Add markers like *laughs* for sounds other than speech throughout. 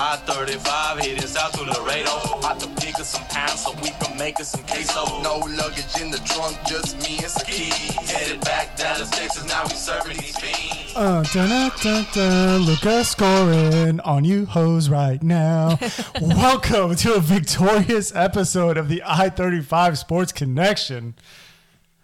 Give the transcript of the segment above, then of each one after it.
I-35 heading south to Laredo. About to pick up some pounds so we can make us some queso. No luggage in the trunk, just me and some keys. Headed back Dallas, Texas, now we serving these fiends. Uh, dun, dun, dun, dun, Luka scoring on you hoes right now. *laughs* Welcome to a victorious episode of the I 35 Sports Connection.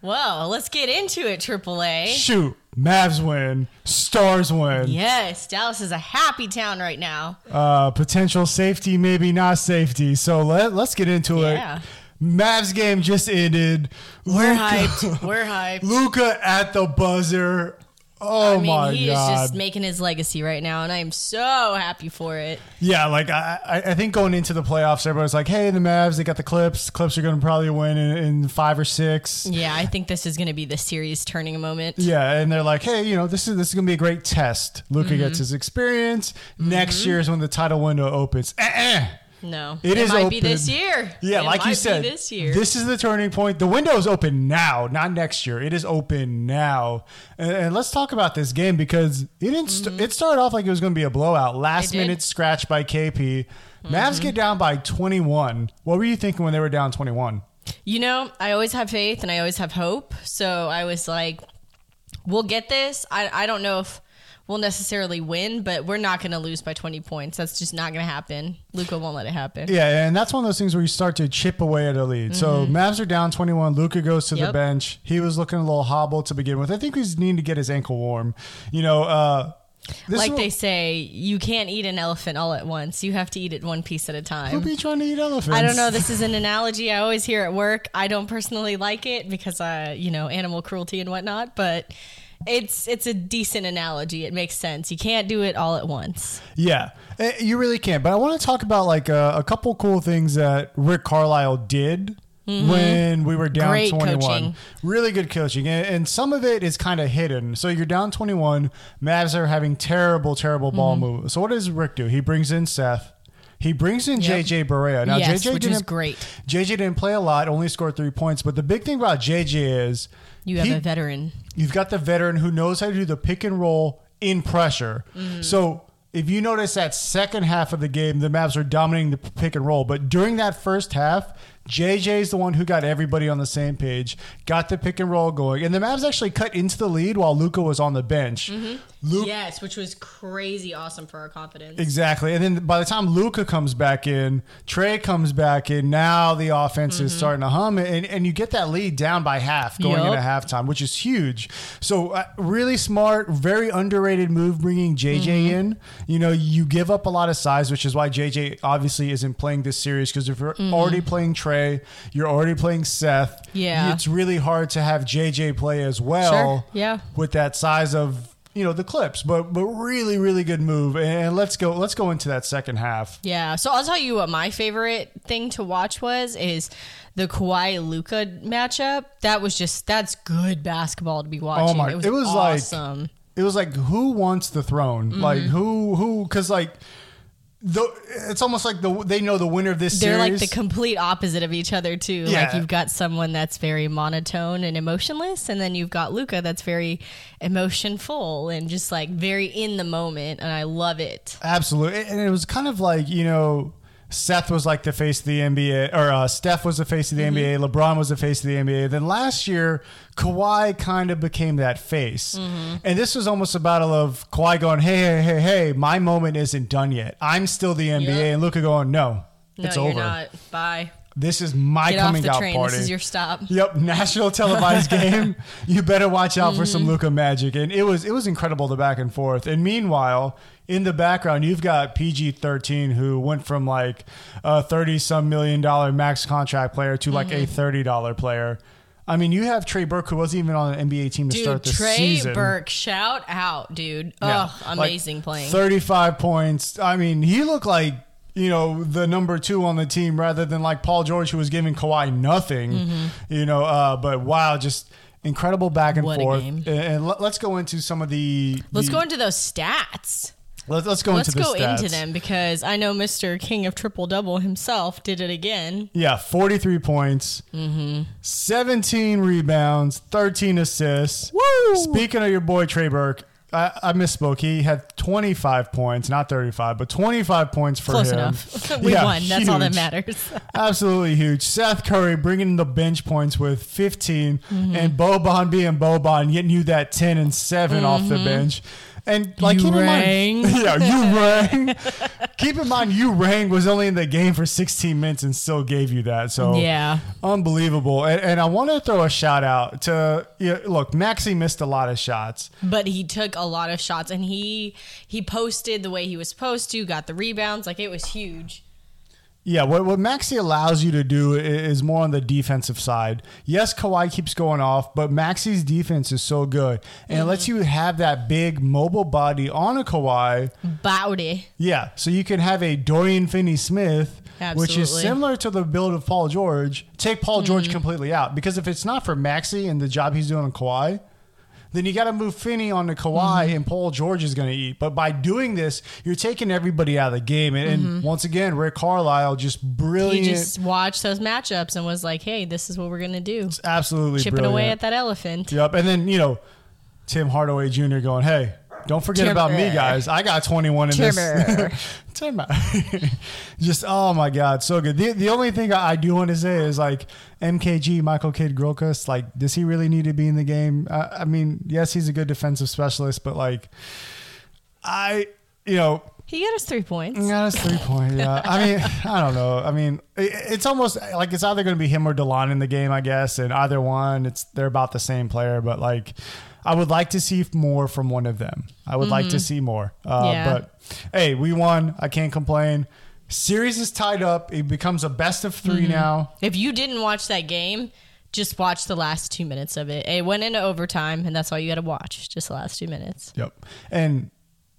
Well, let's get into it, AAA. Shoot, Mavs win, Stars win. Yes, Dallas is a happy town right now. Uh, potential safety, maybe not safety. So let, let's get into Yeah. it. Mavs game just ended. We're Luka- hyped. We're hyped. *laughs* Luka at the buzzer. Oh I mean, my he god! is just making his legacy right now, and I am so happy for it. Yeah, like I, I think going into the playoffs, everybody's like, "Hey, the Mavs, they got the Clips. Clips are going to probably win in, in five or six. Yeah, I think this is going to be the series turning a moment. Yeah, and they're like, "Hey, you know, this is this is going to be a great test. Luka Mm-hmm. gets his experience. Next mm-hmm. year is when the title window opens. Eh-eh. No, It is might be this year. Yeah, It like you said, this year. this is the turning point. The window is open now, not next year. It is open now. And, and let's talk about this game because it didn't. St- it started off like it was going to be a blowout. Last Mm-hmm. It. Mm-hmm. minute scratch by KP. Mavs get down by 21. What were you thinking when they were down 21? You know, I always have faith and I always have hope. So I was like, we'll get this. I, I don't know if we'll necessarily win, but we're not going to lose by 20 points. That's just not going to happen. Luka won't let it happen. Yeah, and that's one of those things where you start to chip away at a lead. So Mavs are down 21. Luka goes to the Mm-hmm. Bench. He was looking a little hobbled to begin with. I think he's needing to get his ankle warm. You know, uh, this like is they say, you can't eat an elephant all at once. You have to eat it one piece at a time. Who be trying to eat elephants? I don't know. This *laughs* is an analogy I always hear at work. I don't personally like it because, uh, you know, animal cruelty and whatnot. But it's it's a decent analogy. It makes sense. You can't do it all at once. Yeah, Eh, you really can't. But I want to talk about like uh, a couple cool things that Rick Carlisle did when we were down Mm-hmm. Great 21. coaching. Really good coaching. And, and some of it is kind of hidden. So you're down 21. Mavs are having terrible, terrible ball Mm-hmm. movement. So what does Rick do? He brings in Seth. He brings in Yep. JJ Barea. Now yes, JJ which didn't great. JJ didn't play a lot, only scored three points. But the big thing about JJ is You have he- a veteran. You've got the veteran who knows how to do the pick and roll in pressure. Mm-hmm. So if you notice that second half of the game, the Mavs are dominating the pick and roll. But during that first half, JJ is the one who got everybody on the same page, got the pick and roll going, and the Mavs actually cut into the lead while Luka was on the bench. Mm-hmm. Luke, Yes, which was crazy awesome for our confidence. Exactly. And then by the time Luka comes back in, Trey comes back in, now the offense is mm-hmm. starting to hum and, and you get that lead down by half going Yup. into halftime, which is huge. So uh, really smart, very underrated move bringing JJ mm-hmm. in. You know, you give up a lot of size, which is why JJ obviously isn't playing this series because if you're already playing Trey, you're already playing Seth. Yeah. It's really hard to have JJ play as well Sure. Yeah. with that size of you know the clips but but really really good move and let's go let's go into that second half Yeah. So I'll tell you what my favorite thing to watch was is the Kawhi Luka matchup. That was just that's good basketball to be oh watching. Oh my- it was, it was like- it was like who wants the throne like mm-hmm. who who because like the it's almost like the they know the winner of this They're series like the complete opposite of each other too. Like you've got someone that's very monotone and emotionless, and then you've got Luka that's very emotionful and just like very in the moment, and I love it. Absolutely. And it was kind of like, you know, Seth was like the face of the NBA, or uh, Steph was the face of the NBA, LeBron was the face of the NBA. Then last year, Kawhi kind of became that face. And this was almost a battle of Kawhi going, hey, hey, hey, hey, my moment isn't done yet. I'm still the NBA. Yep. And Luka going, no, No, it's over. not. Bye. This is my Get coming the out train. party. This is your stop. Yep, national televised *laughs* game. You better watch out for Mm-hmm. some Luka magic, and it was it was incredible the back and forth. And meanwhile, in the background, you've got PG thirteen who went from like a thirty some million dollar max contract player to like Mm-hmm. a thirty dollar player. I mean, you have Trey Burke who wasn't even on an NBA team to Dude, start the season. Trey. Burke, shout out, dude. Yeah, Oh, like amazing playing. Thirty five points. I mean, he looked like. You know the number two on the team rather than like Paul George who was giving Kawhi nothing. Mm-hmm. You know, uh, but wow, just incredible back and What forth. And, and let, us go into some of the. Let's the- go into those stats. Let's, let's go into Let's into go stats. into them because I know Mr. King of Triple Double himself did it again. Yeah, 43 points, Mm-hmm. 17 rebounds, 13 assists. Woo! Speaking of your boy Trey Burke, I, I misspoke. He had 25 points, not 35, but 25 points for Close him. enough. *laughs* we Yeah, won. That's all that matters. *laughs* Absolutely huge. Seth Curry bringing the bench points with 15, Mm-hmm. and Boban being Boban, getting you that 10 and 7 off the bench. And like. You keep in rang. mind, *laughs* yeah, you *laughs* rang. keep in mind, you rang was only in the game for 16 minutes and still gave you that. So Yeah. unbelievable. And, and I want to throw a shout out to yeah, look, Maxi missed a lot of shots. But he took a lot of shots and he he posted the way he was supposed to, got the rebounds, like it was huge. Yeah, what, what Maxi allows you to do is more on the defensive side. Yes, Kawhi keeps going off, but Maxi's defense is so good. And it lets mm-hmm. you have that big mobile body on a Kawhi. Body. Yeah, so you can have a Dorian Finney Smith, which is similar to the build of Paul George. Take Paul George mm-hmm. completely out. Because if it's not for Maxi and the job he's doing on Kawhi, then you got to move Finney on to Kawhi mm-hmm. and Paul George is going to eat. But by doing this, you're taking everybody out of the game. And, and mm-hmm. once again, Rick Carlisle just brilliant. He just watched those matchups and was like, "Hey, this is what we're gonna do." absolutely Chipping brilliant. away at that elephant. Yep. And then, you know, Tim Hardaway Jr. going, hey, don't forget about me, guys. I got 21 in Timber. this. Timber. *laughs* *laughs* Just, oh my God, so good. The, the only thing I, I do want to say is like MKG, Michael Kidd Grokas, like, does he really need to be in the game? I, I mean, yes, he's a good defensive specialist, but like, I, you know, He got us three points. yeah, us three points. Yeah, I mean, *laughs* I don't know. I mean, it, it's almost like it's either going to be him or Delon in the game, I guess. And either one, it's they're about the same player. But like, I would like to see more from one of them. I would like to see more. Uh, Mm-hmm. Yeah. But hey, we won. I can't complain. Series is tied up. It becomes a best of 3 Mm-hmm. now. If you didn't watch that game, just watch the last two minutes of it. It went into overtime, and that's all you got to watch. Just the last two minutes. Yep. And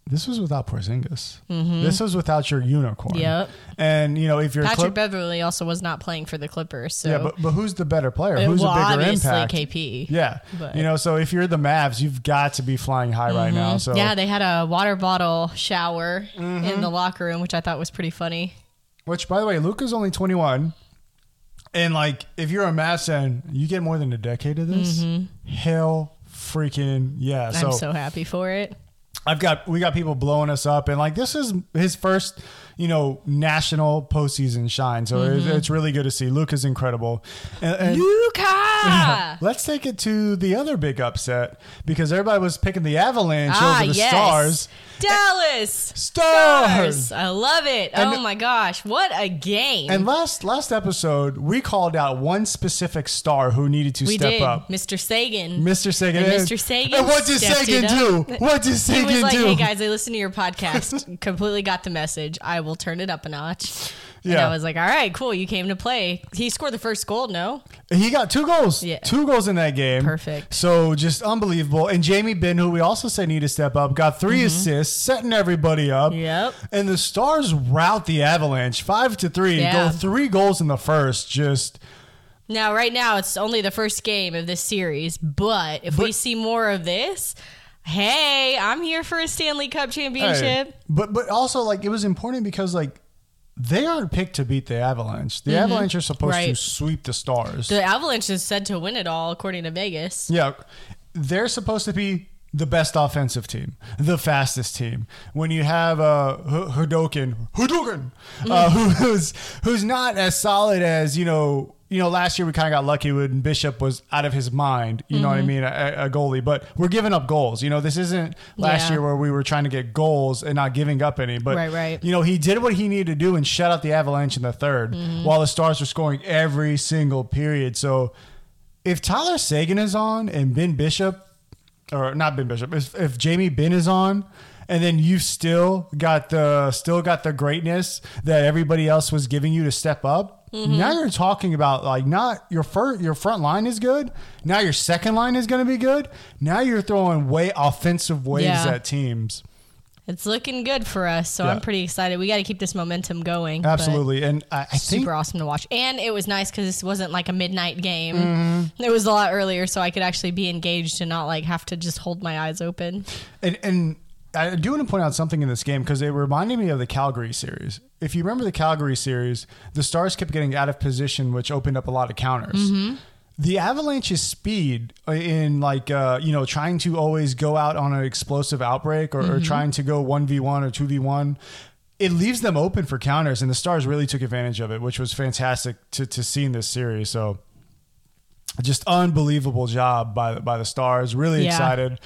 this was without Porzingis. This was without your unicorn. Mm-hmm. Yep. And you know, if you're Patrick Clip- Beverley also was not playing for the Clippers, so yeah, but but who's the better player? Uh, Who's well, a bigger obviously impact? KP. Yeah. But- you know, so if you're the Mavs, you've got to be flying high right now. So Mm-hmm. yeah, they had a water bottle shower Mm-hmm. in the locker room, which I thought was pretty funny. which by the way, Luka's only 21. And like if you're a Mavs fan, you get more than a decade of this. Hell freaking yeah. Mm-hmm. I'm so happy for it. I've got we got people blowing us up, and like this is his first, you know, national postseason shine. So it's, Mm-hmm. it's really good to see. Luke is incredible. And, and Luka. *laughs* let's take it to the other big upset because everybody was picking the Avalanche ah, over the yes. Stars. Dallas. Stars. I love it. And- oh my gosh, what a game. And last last episode, we called out one specific star who needed to we step did. up. Mr. Seguin. Mr. Seguin. And Mr. Seguin And what did Seguin do? What did Seguin like? "Hey guys, I listened to your podcast. *laughs* Completely got the message. I will turn it up a notch." And Yeah. I was like, "All right, cool. You came to play." He scored the first goal. No, He got two goals. Yeah. Two goals in that game. Perfect. So just unbelievable. And Jamie Benn, who we also said need to step up, got 3 assists, setting everybody up. Mm-hmm. Yep. And the Stars rout the Avalanche five to three. Yeah. Go three goals in the first. Just Now, right now, it's only the first game of this series, but if we see more of this, hey, I'm here for a Stanley Cup championship. Hey, but but also like it was important because like they are picked to beat the Avalanche. The Avalanche are supposed to Mm-hmm. Sweep the Stars. The Avalanche is said to win it all, according to Vegas. Yeah, they're supposed to be the best offensive team, the fastest team. When you have uh, H- Khudobin, Khudobin, uh, who- *laughs* who's who's not as solid as you know. You know, last year we kind of got lucky when Bishop was out of his mind. You know what I Mm-hmm. mean, a, a goalie. But we're giving up goals. You know, this isn't last Yeah. year where we were trying to get goals and not giving up any. But Right, right. you know, he did what he needed to do and shut out the Avalanche in the 3rd Mm-hmm. while the Stars were scoring every single period. So if Tyler Seguin is on and Ben Bishop, or not Ben Bishop, if, if Jamie Benn is on, and then you've still got the still got the greatness that everybody else was giving you to step up. Mm-hmm. Now you're talking about like not your first your front line is good. Now your second line is going to be good. Now you're throwing way offensive waves Yeah. at teams. It's looking good for us, so Yeah. I'm pretty excited. We got to keep this momentum going. Absolutely, and I, I think Super awesome to watch. And it was nice because this wasn't like a midnight game. Mm-hmm. It was a lot earlier, so I could actually be engaged and not like have to just hold my eyes open. And, and I do want to point out something in this game because it reminded me of the Calgary series. If you remember the Calgary series, the Stars kept getting out of position, which opened up a lot of counters. Mm-hmm. the Avalanche's speed uh, in like uh, you know trying to always go out on an explosive outbreak or, or mm-hmm. trying to go one v one or two v one, it leaves them open for counters, and the Stars really took advantage of it, which was fantastic to to see in this series. So, just unbelievable job by the- by the Stars. Really Yeah. excited.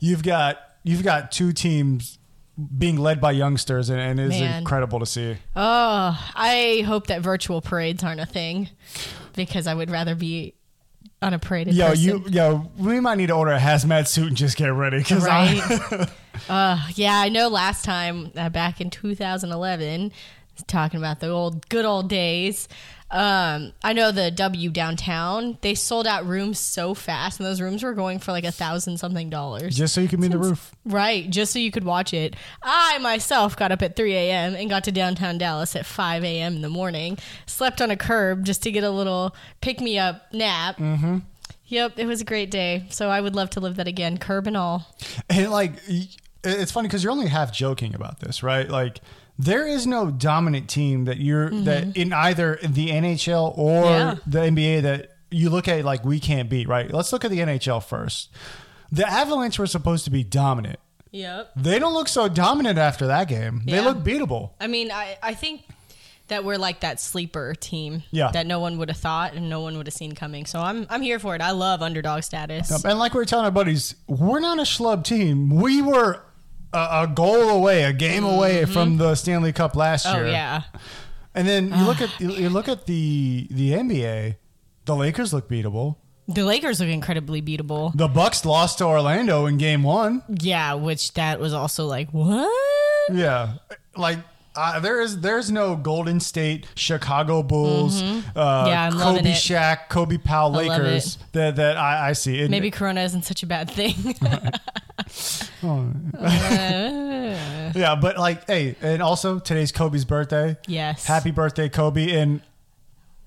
You've got you've got two teams being led by youngsters, and, and it's Man. incredible to see. Oh, I hope that virtual parades aren't a thing because I would rather be on a parade. in Yo, person. you, yo, we might need to order a hazmat suit and just get ready because right? *laughs* uh, yeah, I know. Last time uh, back in 2011, talking about the old good old days. Um, I know the W downtown. They sold out rooms so fast, and those rooms were going for like a thousand something dollars. just so you be in the roof. Right, just so you could watch it. I myself got up at 3 a.m. and got to downtown Dallas at 5 a.m. in the morning. Slept on a curb just to get a little pick me up nap. Mm-hmm. Yep, it was a great day. So I would love to live that again, curb and all. And like, it's funny because you're only half joking about this, right? Like, there is no dominant team that you're that in either the NHL or Mm-hmm. Yeah. the NBA that you look at like we can't beat, right? Let's look at the NHL first. The Avalanche were supposed to be dominant. Yep. They don't look so dominant after that game. They look beatable. I mean, I, I think that we're like that sleeper team Yeah. that no one would have thought and no one would have seen coming. So I'm I'm here for it. I love underdog status. And like we were telling our buddies, we're not a schlub team. We were a, a goal away, a game away from the Stanley Cup last Mm-hmm. Oh year. yeah. And then you look at you, you look at the the NBA. The Lakers look beatable. The Lakers look incredibly beatable. The Bucks lost to Orlando in Game One. Yeah, which that was also like what? Yeah, like. Uh, there is there's no Golden State, Chicago Bulls, uh, Mm-hmm. Yeah, I'm Kobe it. Shaq, Kobe Powell Lakers that that I, I see. And- Maybe Corona isn't such a bad thing. *laughs* *laughs* yeah, but like, hey, and also today's Kobe's birthday. yes. Happy birthday, Kobe! And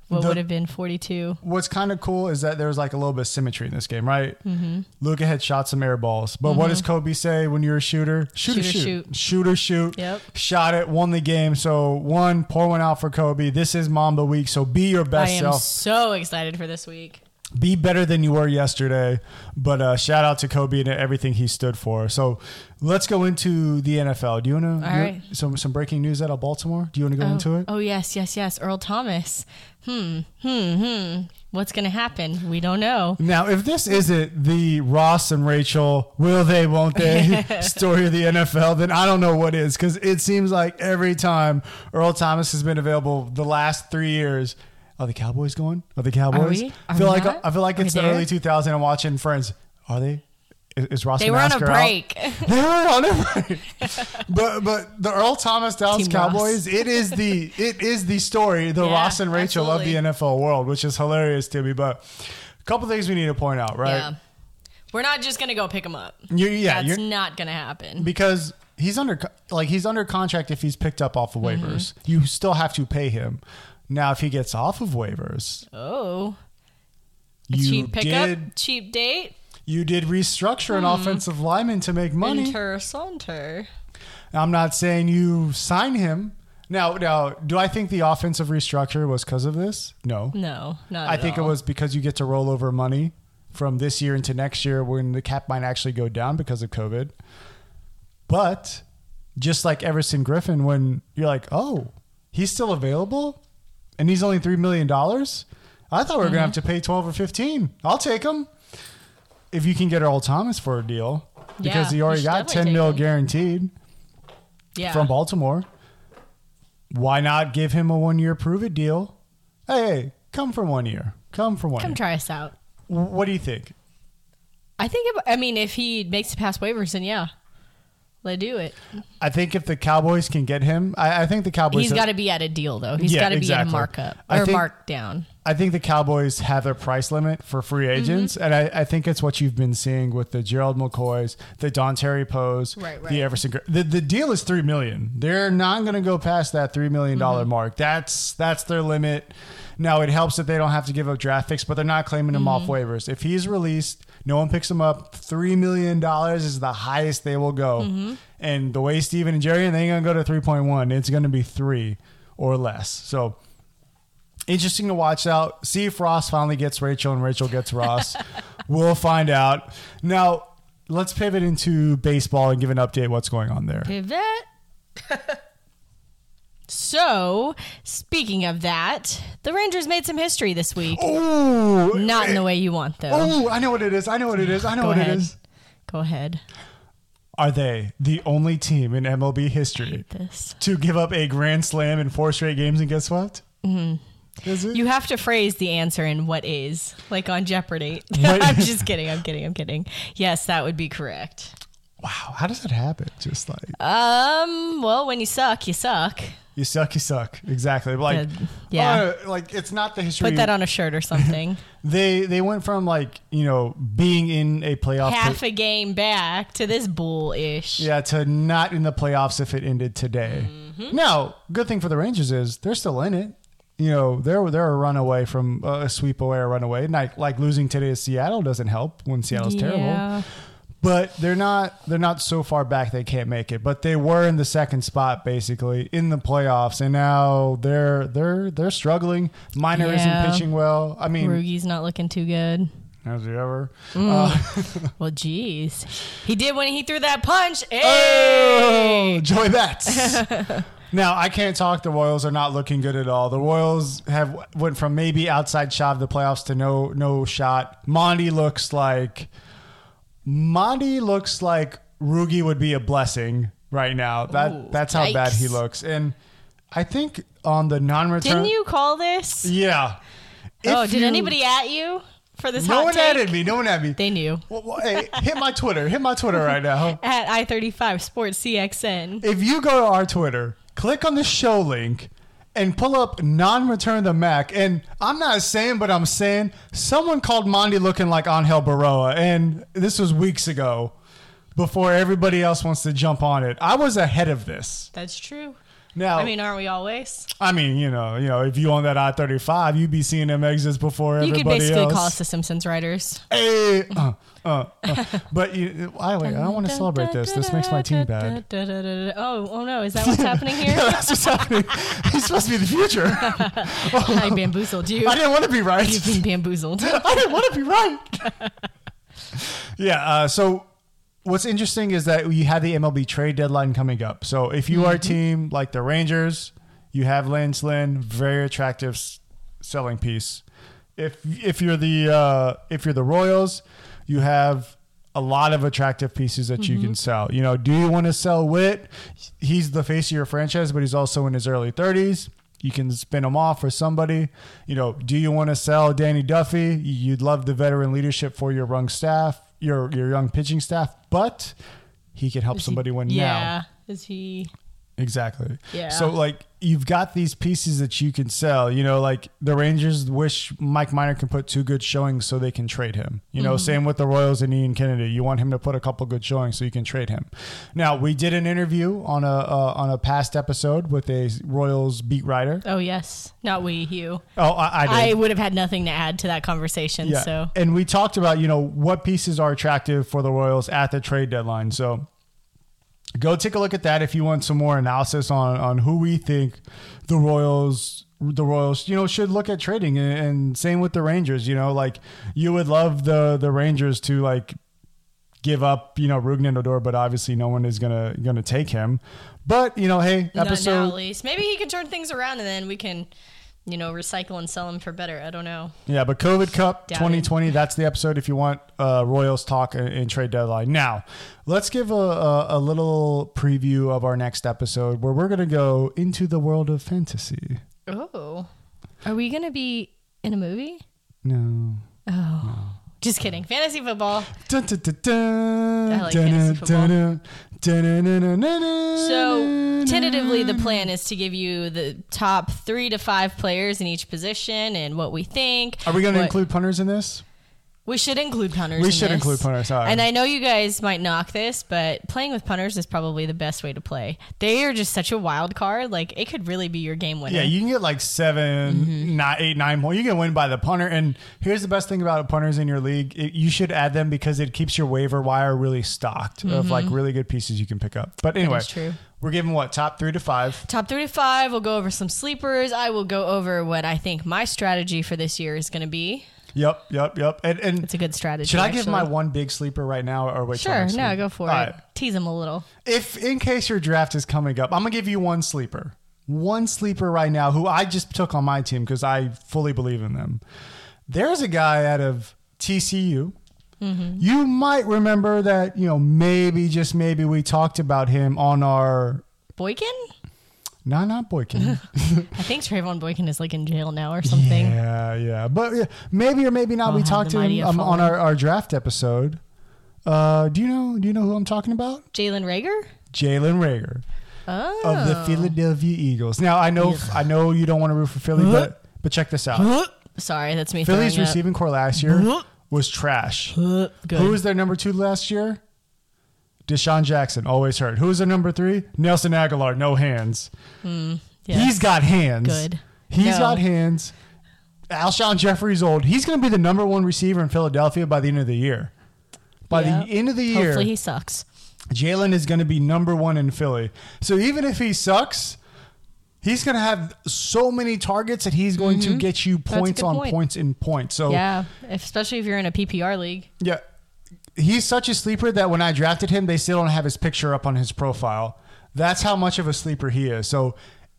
What the- would have been 42? what's kind of cool is that there's like a little bit of symmetry in this game, right? Mm-hmm. Luka had shot some air balls, but what does Kobe say when you're a shooter? Shoot or Shoot or shoot. shoot. Shoot or shoot. Yep. Shot it, won the game. So one, pour one out for Kobe. This is Mamba week, so be your best I am self. so excited for this week. Be better than you were yesterday. But uh, shout out to Kobe and everything he stood for. So let's go into the NFL. Do you want to? All right. Some some breaking news out of Baltimore. Do you want to go oh, into it? oh yes, yes, yes. Earl Thomas. Hmm, hmm, hmm. What's gonna happen? We don't know. Now, if this isn't the Ross and Rachel, will they, won't they *laughs* story of the NFL, then I don't know what is because it seems like every time Earl Thomas has been available the last three years, are the Cowboys going? Are the Cowboys? we? I feel like not? I feel like it's the there? early 2000s. I'm watching Friends. Are they? Is, is Ross They were on a break. *laughs* They were on a break. *laughs* but but the Earl Thomas Dallas Team Ross. Cowboys, it is the *laughs* it is the story, the Yeah, Ross and Rachel absolutely. of the NFL world, which is hilarious to me. But a couple things we need to point out, right? Yeah. We're not just gonna go pick him up. You, yeah, That's you're, not gonna happen. because he's under like he's under contract if he's picked up off of Mm-hmm. waivers. You still have to pay him. Now, if he gets off of waivers, Oh, a you cheap pickup, did cheap date. you did restructure an Hmm. offensive lineman to make money. Interessante. I'm not saying you sign him. Now, now, do I think the offensive restructure was because of this? No. No, not. I think it was because you get to roll over money from this year into next year when the cap might actually go down because of COVID. But just like Everson Griffen, when you're like, oh, he's still available and he's only $3 million, I thought we were going to mm-hmm. have to pay 12 or 15. I'll take him. If you can get Earl Thomas for a deal because Yeah, he already got 10 mil him. guaranteed yeah. from Baltimore. Why not give him a one year prove it deal? Hey, hey, come for one year. Come for one Come year. try us out. What do you think? I think. It, I mean, if he makes it past waivers, then yeah, let do it. I think if the Cowboys can get him, I, I think the Cowboys. He's got to be at a deal though. He's Yeah, got to be at a markup I or think- markdown. I think the Cowboys have their price limit for free Mm-hmm. agents, and I, I think it's what you've been seeing with the Gerald McCoys, the Dontari Poes, Right, right. the Everson. Gr- The, the deal is three million. They're not going to go past that three million dollar Mm-hmm. mark. That's that's their limit. Now it helps that they don't have to give up draft picks, but they're not claiming him off Mm-hmm. waivers. If he's released, no one picks them up. Three million dollars is the highest they will go. Mm-hmm. And the way Steven and Jerry, they ain't gonna go to three point one. It's gonna be three or less. So interesting to watch out. See if Ross finally gets Rachel and Rachel gets Ross. *laughs* we'll find out. Now, let's pivot into baseball and give an update what's going on there. Pivot. *laughs* so, speaking of that, the Rangers made some history this week. Oh, Not in the way you want, though. Oh, I know what it is. I know what it is. I know Go what ahead. it is. Go ahead. Are they the only team in MLB history to give up a grand slam in four straight games and get swept? Mm-hmm. Is it? You have to phrase the answer in what is, like on Jeopardy. *laughs* I'm just kidding. I'm kidding. I'm kidding. Yes, that would be correct. wow, how does that happen? Just like Um. Well, when you suck, you suck. You suck, you suck. Exactly. Like, Good. Yeah. uh, like it's not the history. Put that on a shirt or something. *laughs* They they went from like you know being in a playoff. Half a game back to this bullish. Yeah, to not in the playoffs if it ended today. Mm-hmm. Now, good thing for the Rangers is they're still in it. You know, they're they're a run away from uh, a sweep away, a run away. Like like losing today to Seattle doesn't help when Seattle's terrible. But they're not they're not so far back they can't make it. But they were in the second spot basically in the playoffs, and now they're they're they're struggling. Minor Yeah. isn't pitching well. I mean, Rugi's not looking too good. has he ever? Mm. Uh, *laughs* well, geez, he did when he threw that punch. Oh, Joey Bats. *laughs* now I can't talk. The Royals are not looking good at all. The Royals have went from maybe outside shot of the playoffs to no no shot. Monty looks like Monty looks like Rugi would be a blessing right now. That Ooh, that's how bad he looks. And I think on the non-return, Didn't you call this? Yeah. oh, did you- anybody at you for this No one take? added me. No one added me. They knew. Well, well, hey, hit my Twitter. Hit my Twitter right now. *laughs* At I thirty five Sports CXN. if you go to our Twitter, click on the show link and pull up non-return the Mac. And I'm not saying, but I'm saying someone called Mondi looking like Angel Berroa, and this was weeks ago, before everybody else wants to jump on it. I was ahead of this. That's true. Now, I mean, aren't we always? I mean, you know, you know, if you on that I-35, you'd be seeing them exits before You everybody could basically else. call us the Simpsons writers. Hey, *clears throat* uh, uh, uh. but you, I, wait, I don't want to celebrate this. This makes my team bad. Oh, oh no! Is that what's happening here? *laughs* That's what's happening. He's supposed to be the future. *laughs* I bamboozled you. I didn't want to be right. You've been bamboozled. *laughs* I didn't want to be right. yeah. Uh, so what's interesting is that you have the MLB trade deadline coming up. So if you are a team like the Rangers, you have Lance Lynn, very attractive s- selling piece. If if you're the uh, if you're the Royals, you have a lot of attractive pieces that you can mm-hmm. sell. You know, do you want to sell Whit? He's the face of your franchise, but he's also in his early 30s. You can spin him off for somebody. You know, do you want to sell Danny Duffy? You'd love the veteran leadership for your young staff, your your young pitching staff, but he could help somebody win now. Yeah. Is he? Exactly. Yeah. So like you've got these pieces that you can sell. You know, like the Rangers wish Mike Minor can put two good showings so they can trade him. You know, Mm-hmm. same with the Royals and Ian Kennedy. You want him to put a couple good showings so you can trade him. Now we did an interview on a uh, on a past episode with a Royals beat writer. Oh yes, not we. Hugh. Oh, I, I did. I would have had nothing to add to that conversation. Yeah. So And we talked about, you know, what pieces are attractive for the Royals at the trade deadline. So go take a look at that if you want some more analysis on on who we think the Royals the Royals, you know, should look at trading and, and same with the Rangers, you know, like you would love the the Rangers to like give up, you know, Rougned Odor, but obviously no one is gonna gonna take him. But, you know, hey, not now, episode at least. Maybe he can turn things around, and then we can, you know, recycle and sell them for better. I don't know. Yeah, but COVID Cup Doubt 2020, that's the episode if you want uh, Royals talk and, trade deadline. Now, let's give a, a, a little preview of our next episode where we're going to go into the world of fantasy. Oh, are we gonna be in a movie? No. Oh, just kidding. Fantasy football. Dun, dun, dun, dun, I like dun, fantasy football. So tentatively, the plan is to give you the top three to five players in each position and what we think. Are we going to what- include punters in this? We should include punters. We in should this. include punters, right. And I know you guys might knock this, but playing with punters is probably the best way to play. They are just such a wild card. Like it could really be your game winner. Yeah, you can get like 7 Mm-hmm. nine, eight, nine more. You can win by the punter. And here's the best thing about punters in your league: it, you should add them because it keeps your waiver wire really stocked of like really good pieces you can pick up. But anyway, true. we're giving what top three to five. Top three to five. We'll go over some sleepers. I will go over what I think my strategy for this year is going to be. Yep, yep, yep. And, and It's a good strategy. should I give actually. my one big sleeper right now, or wait? Sure. No, go for All it. right. Tease them a little. If in case your draft is coming up, I'm gonna give you one sleeper. One sleeper right now who I just took on my team because I fully believe in them. There's a guy out of TCU. Mm-hmm. You might remember that, you know, maybe just maybe we talked about him on our Boykin? No, not Boykin. *laughs* *laughs* I think Trevone Boykin is like in jail now or something. yeah, yeah. But yeah, maybe or maybe not Oh, we how talked the to mighty him have um, on fallen. our, our draft episode. Uh, do you know do you know who I'm talking about? Jalen Reagor? Jalen Reagor. Oh. of the Philadelphia Eagles. Now I know I know you don't want to root for Philly, but *laughs* but check this out. Sorry, that's me. Philly's throwing receiving corps last year was trash. Good. Who was their number two last year? DeSean Jackson, always hurt. Who's their number three? Nelson Agholor, no hands. Yes. He's got hands. Good. He's No. got hands. Alshon Jeffery's old. He's going to be the number one receiver in Philadelphia by the end of the year. By Yep. the end of the year, Hopefully he sucks. Jalen is going to be number one in Philly. So even if he sucks, he's going to have so many targets that he's going to get you Mm-hmm. points on point. points and points. So Yeah, especially if you're in a PPR league. yeah, he's such a sleeper that when I drafted him, they still don't have his picture up on his profile. That's how much of a sleeper he is. So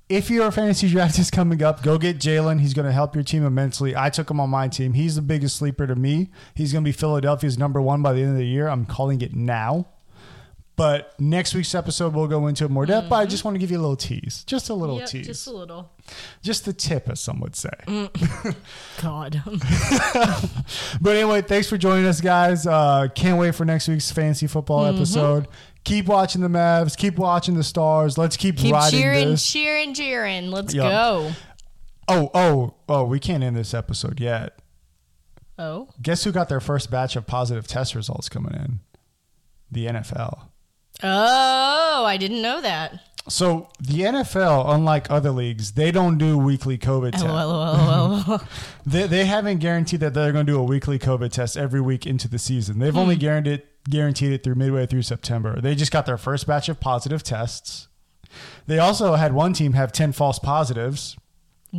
if your fantasy draft *laughs* is coming up, go get Jalen. He's going to help your team immensely. I took him on my team. He's the biggest sleeper to me. He's going to be Philadelphia's number one by the end of the year. I'm calling it now. But next week's episode, we'll go into it more depth. But I just want to give you a little tease, just a little Yep, tease, just a little. Just the tip, as some would say. *laughs* God. *laughs* But anyway, thanks for joining us, guys. Uh, can't wait for next week's fantasy football Mm-hmm. episode. Keep watching the Mavs. Keep watching the Stars. Let's keep, Keep riding cheering, this. cheering, cheering. Let's Yep. go. Oh, oh, oh! We can't end this episode yet. Oh, Guess who got their first batch of positive test results coming in? The NFL. Oh! I didn't know that. So the NFL, unlike other leagues, they don't do weekly COVID oh, tests. *laughs* LOL. They, they haven't guaranteed that they're going to do a weekly COVID test every week into the season. They've only hmm. guaranteed guaranteed it through midway through September. They just got their first batch of positive tests. They also had one team have 10 false positives.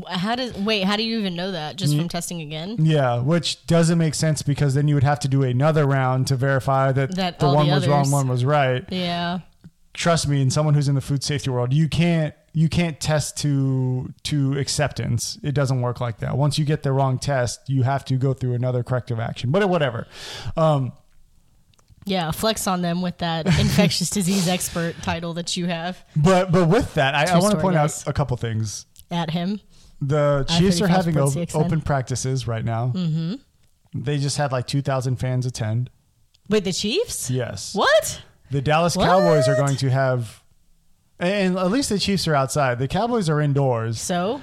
How does wait? How do you even know that? Just from testing again? Yeah, which doesn't make sense because then you would have to do another round to verify that, That the all one the was wrong, others- one was right. Yeah. Trust me, and someone who's in the food safety world, you can't you can't test to to acceptance. It doesn't work like that. Once you get the wrong test, you have to go through another corrective action. But whatever. Um, Yeah, flex on them with that *laughs* infectious disease expert title that you have But but with that, I, I want to story, point guys. out a couple things. at him. The Chiefs are having open practices right now. Mm-hmm. They just had like two thousand fans attend. Wait, the Chiefs? Yes. What? The Dallas Cowboys are going to have, and at least the Chiefs are outside. The Cowboys are indoors. So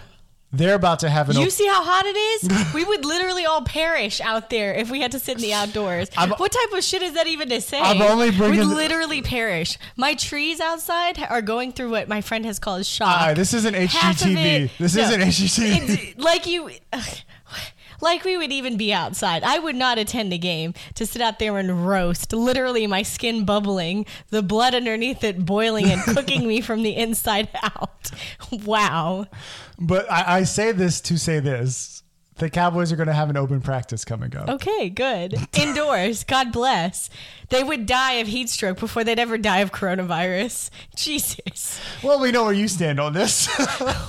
They're about to have an. you op- see how hot it is? *laughs* we would literally all perish out there if we had to sit in the outdoors. I'm- what type of shit is that even to say? I'm only bringing We'd literally perish. My trees outside are going through what my friend has called shock. Right, this isn't HGTV. it- This no, isn't HGTV. like you like we would even be outside. I would not attend a game to sit out there and roast literally my skin bubbling the blood underneath it boiling and cooking me from the inside *laughs* out. Wow. But I, I say this to say this: the Cowboys are going to have an open practice coming up. okay good *laughs* indoors god bless they would die of heat stroke before they'd ever die of coronavirus *laughs* jesus Well, we know where you stand on this. *laughs*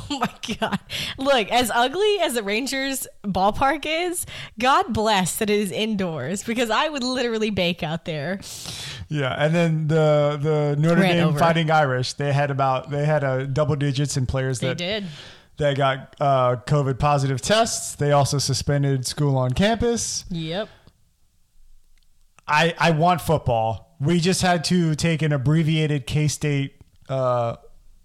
Oh my god! Look, as ugly as the Rangers ballpark is, God bless that it is indoors because I would literally bake out there. yeah, and then the the Notre Ran Dame over. Fighting Irish, they had about they had a double digits in players They that did. That got uh, COVID positive tests. They also suspended school on campus. Yep. I I want football. We just had to take an abbreviated K State uh,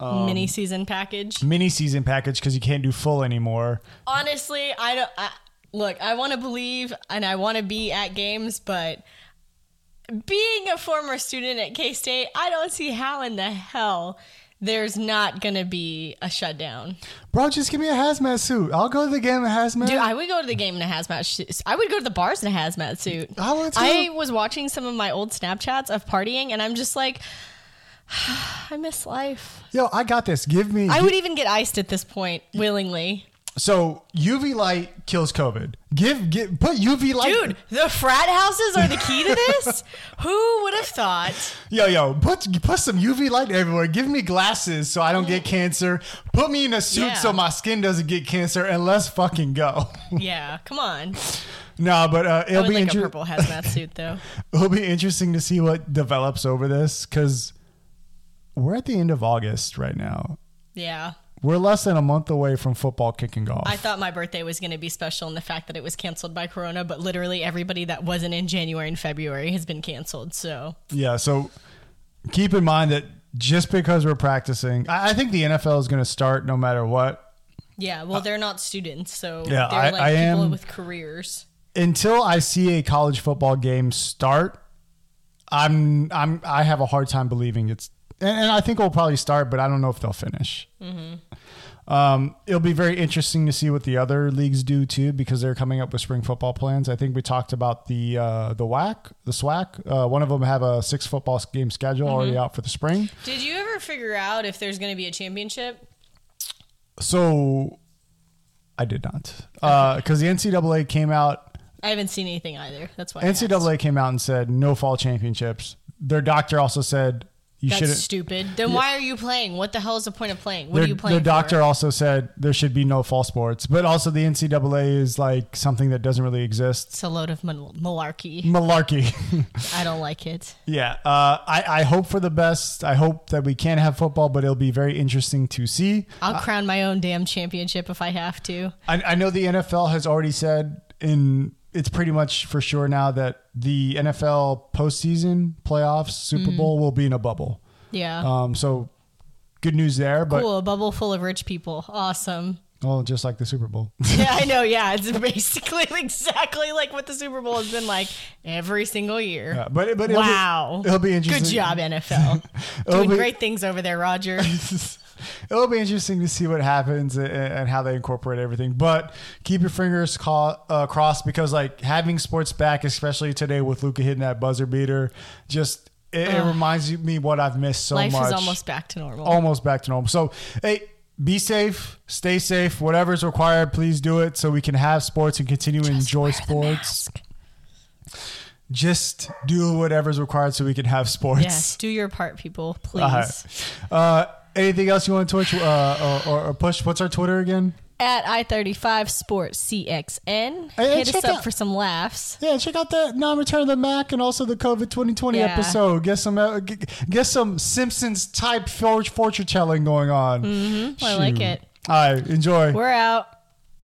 Mini season package. mini season package because you can't do full anymore. Honestly, I don't. I, look, I want to believe and I want to be at games, but being a former student at K State, I don't see how in the hell there's not going to be a shutdown. Bro, just give me a hazmat suit. I'll go to the game in a hazmat. Dude, I would go to the game in a hazmat suit. I would go to the bars in a hazmat suit. I would too. I was watching some of my old Snapchats of partying, and I'm just like, *sighs* I miss life. Yo, I got this. Give me. I would even get iced at this point willingly. So UV light kills COVID. Give, give, put UV light. Dude, the frat houses are the key to this? *laughs* Who would have thought? Yo, yo, put put some UV light everywhere. Give me glasses so I don't get cancer. Put me in a suit Yeah. so my skin doesn't get cancer, and let's fucking go. *laughs* Yeah, come on. no, but uh, it'll be like a purple hazmat *laughs* suit, though. it'll be interesting to see what develops over this because we're at the end of August right now. Yeah. We're less than a month away from football kicking off. I thought my birthday was going to be special in the fact that it was canceled by Corona, but literally everybody that wasn't in January and February has been canceled. So, Yeah, so keep in mind that just because we're practicing, I, I think the NFL is going to start no matter what. yeah, well, uh, they're not students. So, Yeah, they're I- like I people am- with careers. Until I see a college football game start, I'm I'm I have a hard time believing it's. And, and I think we'll probably start, but I don't know if they'll finish. Um, it'll be very interesting to see what the other leagues do too, because they're coming up with spring football plans. I think we talked about the uh, the WAC, the SWAC. Uh, one of them have a six football game schedule already out for the spring. Did you ever figure out if there's going to be a championship? So I did not, because the NCAA came out. I haven't seen anything either. That's why. NCAA came out and said no fall championships. Their doctor also said you That's shouldn't. stupid. Then why are you playing? What the hell is the point of playing? What are you playing their doctor for? also said there should be no fall sports, but also the NCAA is like something that doesn't really exist. It's a load of mal- malarkey. Malarkey. *laughs* I don't like it. yeah, uh, I, I hope for the best. I hope that we can have football, but it'll be very interesting to see. I'll crown my own damn championship if I have to. I, I know the NFL has already said in it's pretty much for sure now that the NFL postseason playoffs Super Mm-hmm. Bowl will be in a bubble. Yeah. Um, so good news there, but cool. A bubble full of rich people. Awesome. well, just like the Super Bowl. *laughs* Yeah, I know. *laughs* Yeah, it's basically *laughs* exactly like what the Super Bowl has been like every single year. Yeah, but but it'll wow. be, it'll be interesting. Good job, NFL. Doing be- great things over there, Roger. It'll be interesting to see what happens and, and how they incorporate everything. But keep your fingers ca- uh, crossed because like having sports back, especially today with Luka hitting that buzzer beater, just it, it reminds me what I've missed so Life much. is almost back to normal. almost back to normal. So hey. Be safe, stay safe. Whatever is required, please do it so we can have sports and continue to enjoy sports. Just do whatever's required so we can have sports. Yes, do your part, people, *laughs* please. Right. Uh, anything else you want to Twitch uh, or, or push? What's our Twitter again? At I thirty five Sports CXN, Hey, hit us up out- for some laughs. Yeah, check out the non-return of the Mac and also the COVID 2020 Yeah. episode. Get some uh, get, get some Simpsons type fortune telling going on. Mm-hmm. I like it. All right, enjoy. We're out.